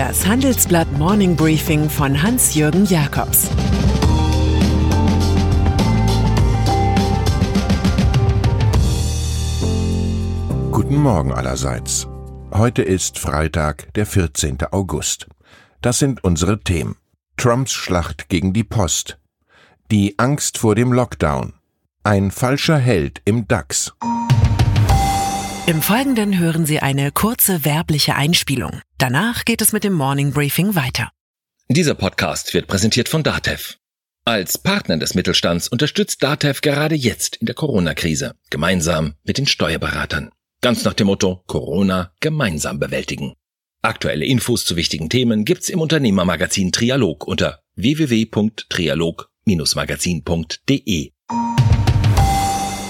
Das Handelsblatt Morning Briefing von Hans-Jürgen Jakobs Guten Morgen allerseits. Heute ist Freitag, der 14. August. Das sind unsere Themen. Trumps Schlacht gegen die Post. Die Angst vor dem Lockdown. Ein falscher Held im DAX. Im Folgenden hören Sie eine kurze werbliche Einspielung. Danach geht es mit dem Morning Briefing weiter. Dieser Podcast wird präsentiert von Datev. Als Partner des Mittelstands unterstützt Datev gerade jetzt in der Corona-Krise, gemeinsam mit den Steuerberatern. Ganz nach dem Motto Corona gemeinsam bewältigen. Aktuelle Infos zu wichtigen Themen gibt's im Unternehmermagazin Trialog unter www.trialog-magazin.de.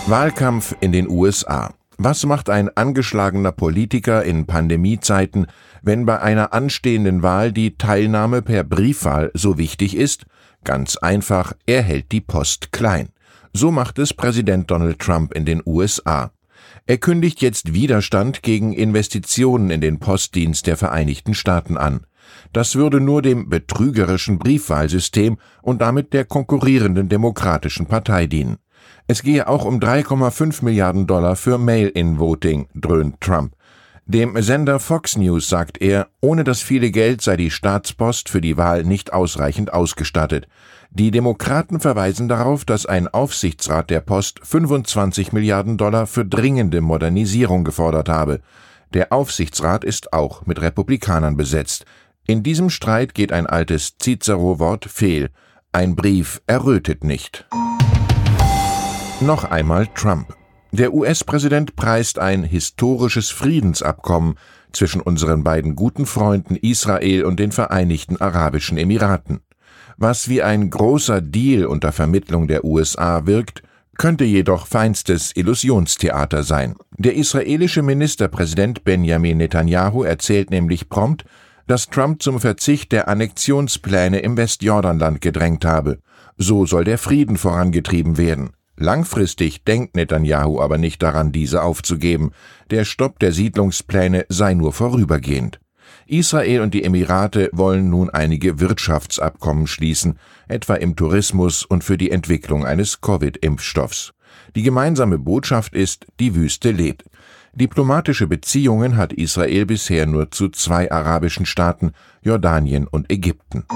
Wahlkampf in den USA. Was macht ein angeschlagener Politiker in Pandemiezeiten, wenn bei einer anstehenden Wahl die Teilnahme per Briefwahl so wichtig ist? Ganz einfach, er hält die Post klein. So macht es Präsident Donald Trump in den USA. Er kündigt jetzt Widerstand gegen Investitionen in den Postdienst der Vereinigten Staaten an. Das würde nur dem betrügerischen Briefwahlsystem und damit der konkurrierenden Demokratischen Partei dienen. Es gehe auch um 3,5 Milliarden Dollar für Mail-in-Voting, dröhnt Trump. Dem Sender Fox News sagt er, ohne das viele Geld sei die Staatspost für die Wahl nicht ausreichend ausgestattet. Die Demokraten verweisen darauf, dass ein Aufsichtsrat der Post 25 Milliarden Dollar für dringende Modernisierung gefordert habe. Der Aufsichtsrat ist auch mit Republikanern besetzt. In diesem Streit geht ein altes Cicero-Wort fehl. Ein Brief errötet nicht. Noch einmal Trump. Der US-Präsident preist ein historisches Friedensabkommen zwischen unseren beiden guten Freunden Israel und den Vereinigten Arabischen Emiraten. Was wie ein großer Deal unter Vermittlung der USA wirkt, könnte jedoch feinstes Illusionstheater sein. Der israelische Ministerpräsident Benjamin Netanyahu erzählt nämlich prompt, dass Trump zum Verzicht der Annexionspläne im Westjordanland gedrängt habe. So soll der Frieden vorangetrieben werden. Langfristig denkt Netanyahu aber nicht daran, diese aufzugeben. Der Stopp der Siedlungspläne sei nur vorübergehend. Israel und die Emirate wollen nun einige Wirtschaftsabkommen schließen, etwa im Tourismus und für die Entwicklung eines Covid-Impfstoffs. Die gemeinsame Botschaft ist, die Wüste lebt. Diplomatische Beziehungen hat Israel bisher nur zu zwei arabischen Staaten, Jordanien und Ägypten.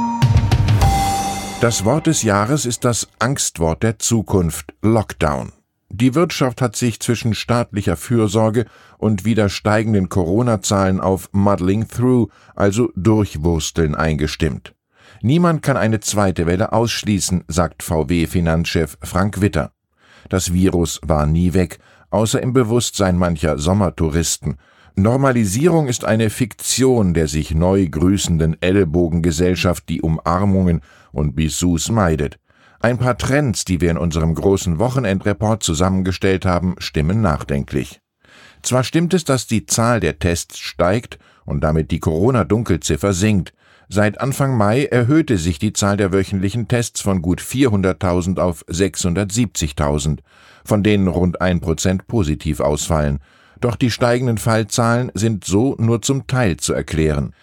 Das Wort des Jahres ist das Angstwort der Zukunft Lockdown. Die Wirtschaft hat sich zwischen staatlicher Fürsorge und wieder steigenden Corona-Zahlen auf Muddling Through, also Durchwursteln, eingestimmt. Niemand kann eine zweite Welle ausschließen, sagt VW-Finanzchef Frank Witter. Das Virus war nie weg, außer im Bewusstsein mancher Sommertouristen. Normalisierung ist eine Fiktion der sich neu grüßenden Ellbogengesellschaft, die Umarmungen und Bisous meidet. Ein paar Trends, die wir in unserem großen Wochenendreport zusammengestellt haben, stimmen nachdenklich. Zwar stimmt es, dass die Zahl der Tests steigt und damit die Corona-Dunkelziffer sinkt. Seit Anfang Mai erhöhte sich die Zahl der wöchentlichen Tests von gut 400.000 auf 670.000, von denen rund ein Prozent positiv ausfallen. Doch die steigenden Fallzahlen sind so nur zum Teil zu erklären.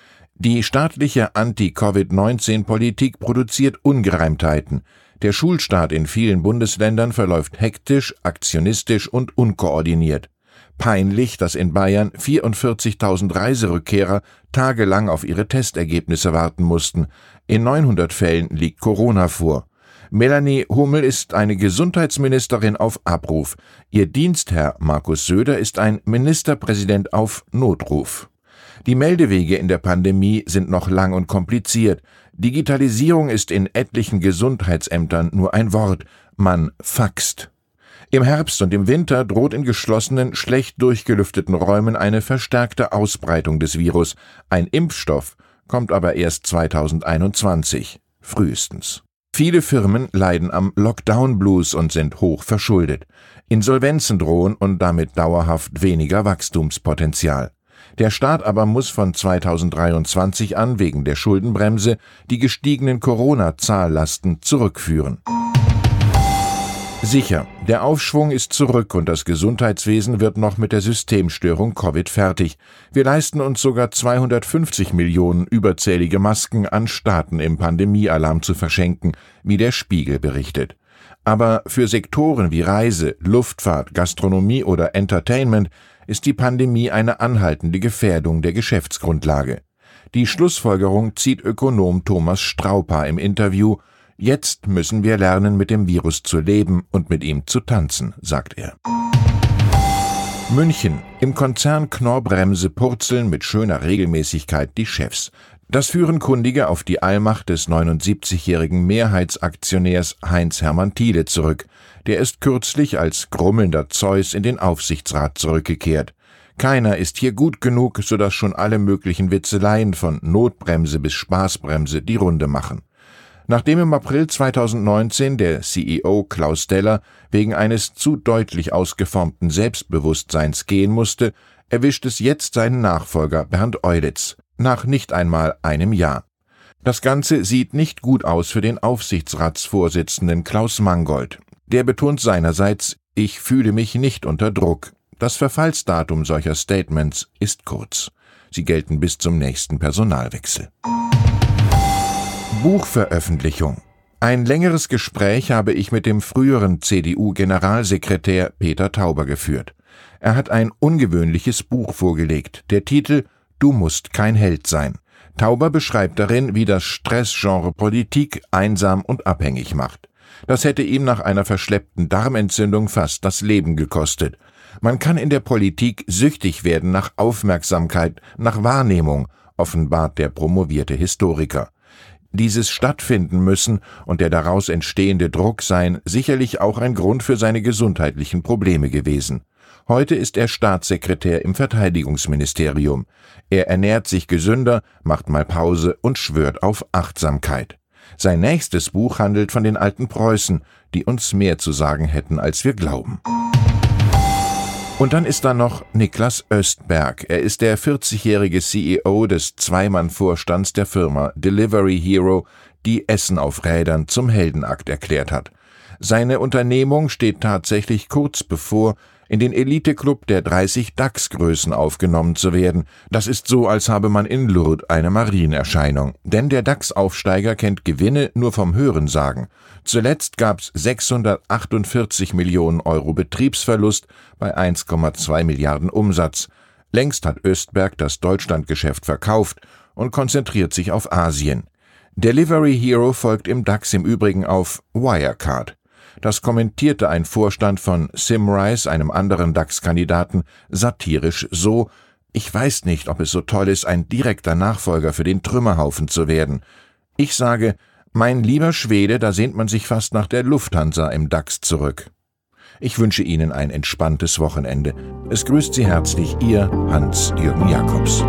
Die staatliche Anti-Covid-19-Politik produziert Ungereimtheiten. Der Schulstart in vielen Bundesländern verläuft hektisch, aktionistisch und unkoordiniert. Peinlich, dass in Bayern 44.000 Reiserückkehrer tagelang auf ihre Testergebnisse warten mussten. In 900 Fällen liegt Corona vor. Melanie Hummel ist eine Gesundheitsministerin auf Abruf. Ihr Dienstherr Markus Söder ist ein Ministerpräsident auf Notruf. Die Meldewege in der Pandemie sind noch lang und kompliziert. Digitalisierung ist in etlichen Gesundheitsämtern nur ein Wort. Man faxt. Im Herbst und im Winter droht in geschlossenen, schlecht durchgelüfteten Räumen eine verstärkte Ausbreitung des Virus. Ein Impfstoff kommt aber erst 2021, frühestens. Viele Firmen leiden am Lockdown Blues und sind hoch verschuldet. Insolvenzen drohen und damit dauerhaft weniger Wachstumspotenzial. Der Staat aber muss von 2023 an wegen der Schuldenbremse die gestiegenen Corona-Zahllasten zurückführen. Sicher, der Aufschwung ist zurück und das Gesundheitswesen wird noch mit der Systemstörung Covid fertig. Wir leisten uns sogar 250 Millionen überzählige Masken an Staaten im Pandemiealarm zu verschenken, wie der Spiegel berichtet. Aber für Sektoren wie Reise, Luftfahrt, Gastronomie oder Entertainment ist die Pandemie eine anhaltende Gefährdung der Geschäftsgrundlage. Die Schlussfolgerung zieht Ökonom Thomas Strauper im Interview Jetzt müssen wir lernen, mit dem Virus zu leben und mit ihm zu tanzen, sagt er. München. Im Konzern Knorrbremse purzeln mit schöner Regelmäßigkeit die Chefs. Das führen Kundige auf die Allmacht des 79-jährigen Mehrheitsaktionärs Heinz Hermann Thiele zurück. Der ist kürzlich als grummelnder Zeus in den Aufsichtsrat zurückgekehrt. Keiner ist hier gut genug, so dass schon alle möglichen Witzeleien von Notbremse bis Spaßbremse die Runde machen. Nachdem im April 2019 der CEO Klaus Deller wegen eines zu deutlich ausgeformten Selbstbewusstseins gehen musste, erwischt es jetzt seinen Nachfolger Bernd Eulitz, nach nicht einmal einem Jahr. Das Ganze sieht nicht gut aus für den Aufsichtsratsvorsitzenden Klaus Mangold. Der betont seinerseits, ich fühle mich nicht unter Druck. Das Verfallsdatum solcher Statements ist kurz. Sie gelten bis zum nächsten Personalwechsel. Buchveröffentlichung. Ein längeres Gespräch habe ich mit dem früheren CDU-Generalsekretär Peter Tauber geführt. Er hat ein ungewöhnliches Buch vorgelegt. Der Titel Du musst kein Held sein. Tauber beschreibt darin, wie das Stressgenre Politik einsam und abhängig macht. Das hätte ihm nach einer verschleppten Darmentzündung fast das Leben gekostet. Man kann in der Politik süchtig werden nach Aufmerksamkeit, nach Wahrnehmung, offenbart der promovierte Historiker dieses stattfinden müssen und der daraus entstehende Druck seien sicherlich auch ein Grund für seine gesundheitlichen Probleme gewesen. Heute ist er Staatssekretär im Verteidigungsministerium. Er ernährt sich gesünder, macht mal Pause und schwört auf Achtsamkeit. Sein nächstes Buch handelt von den alten Preußen, die uns mehr zu sagen hätten, als wir glauben. Und dann ist da noch Niklas Östberg. Er ist der 40-jährige CEO des Zweimann-Vorstands der Firma Delivery Hero, die Essen auf Rädern zum Heldenakt erklärt hat. Seine Unternehmung steht tatsächlich kurz bevor, in den Eliteclub der 30 DAX-Größen aufgenommen zu werden. Das ist so, als habe man in Lourdes eine Marienerscheinung. Denn der DAX-Aufsteiger kennt Gewinne nur vom Hörensagen. Zuletzt gab's 648 Millionen Euro Betriebsverlust bei 1,2 Milliarden Umsatz. Längst hat Östberg das Deutschlandgeschäft verkauft und konzentriert sich auf Asien. Delivery Hero folgt im DAX im Übrigen auf Wirecard. Das kommentierte ein Vorstand von Simrise, einem anderen DAX-Kandidaten, satirisch so, ich weiß nicht, ob es so toll ist, ein direkter Nachfolger für den Trümmerhaufen zu werden. Ich sage, mein lieber Schwede, da sehnt man sich fast nach der Lufthansa im DAX zurück. Ich wünsche Ihnen ein entspanntes Wochenende. Es grüßt Sie herzlich Ihr Hans-Jürgen Jakobs.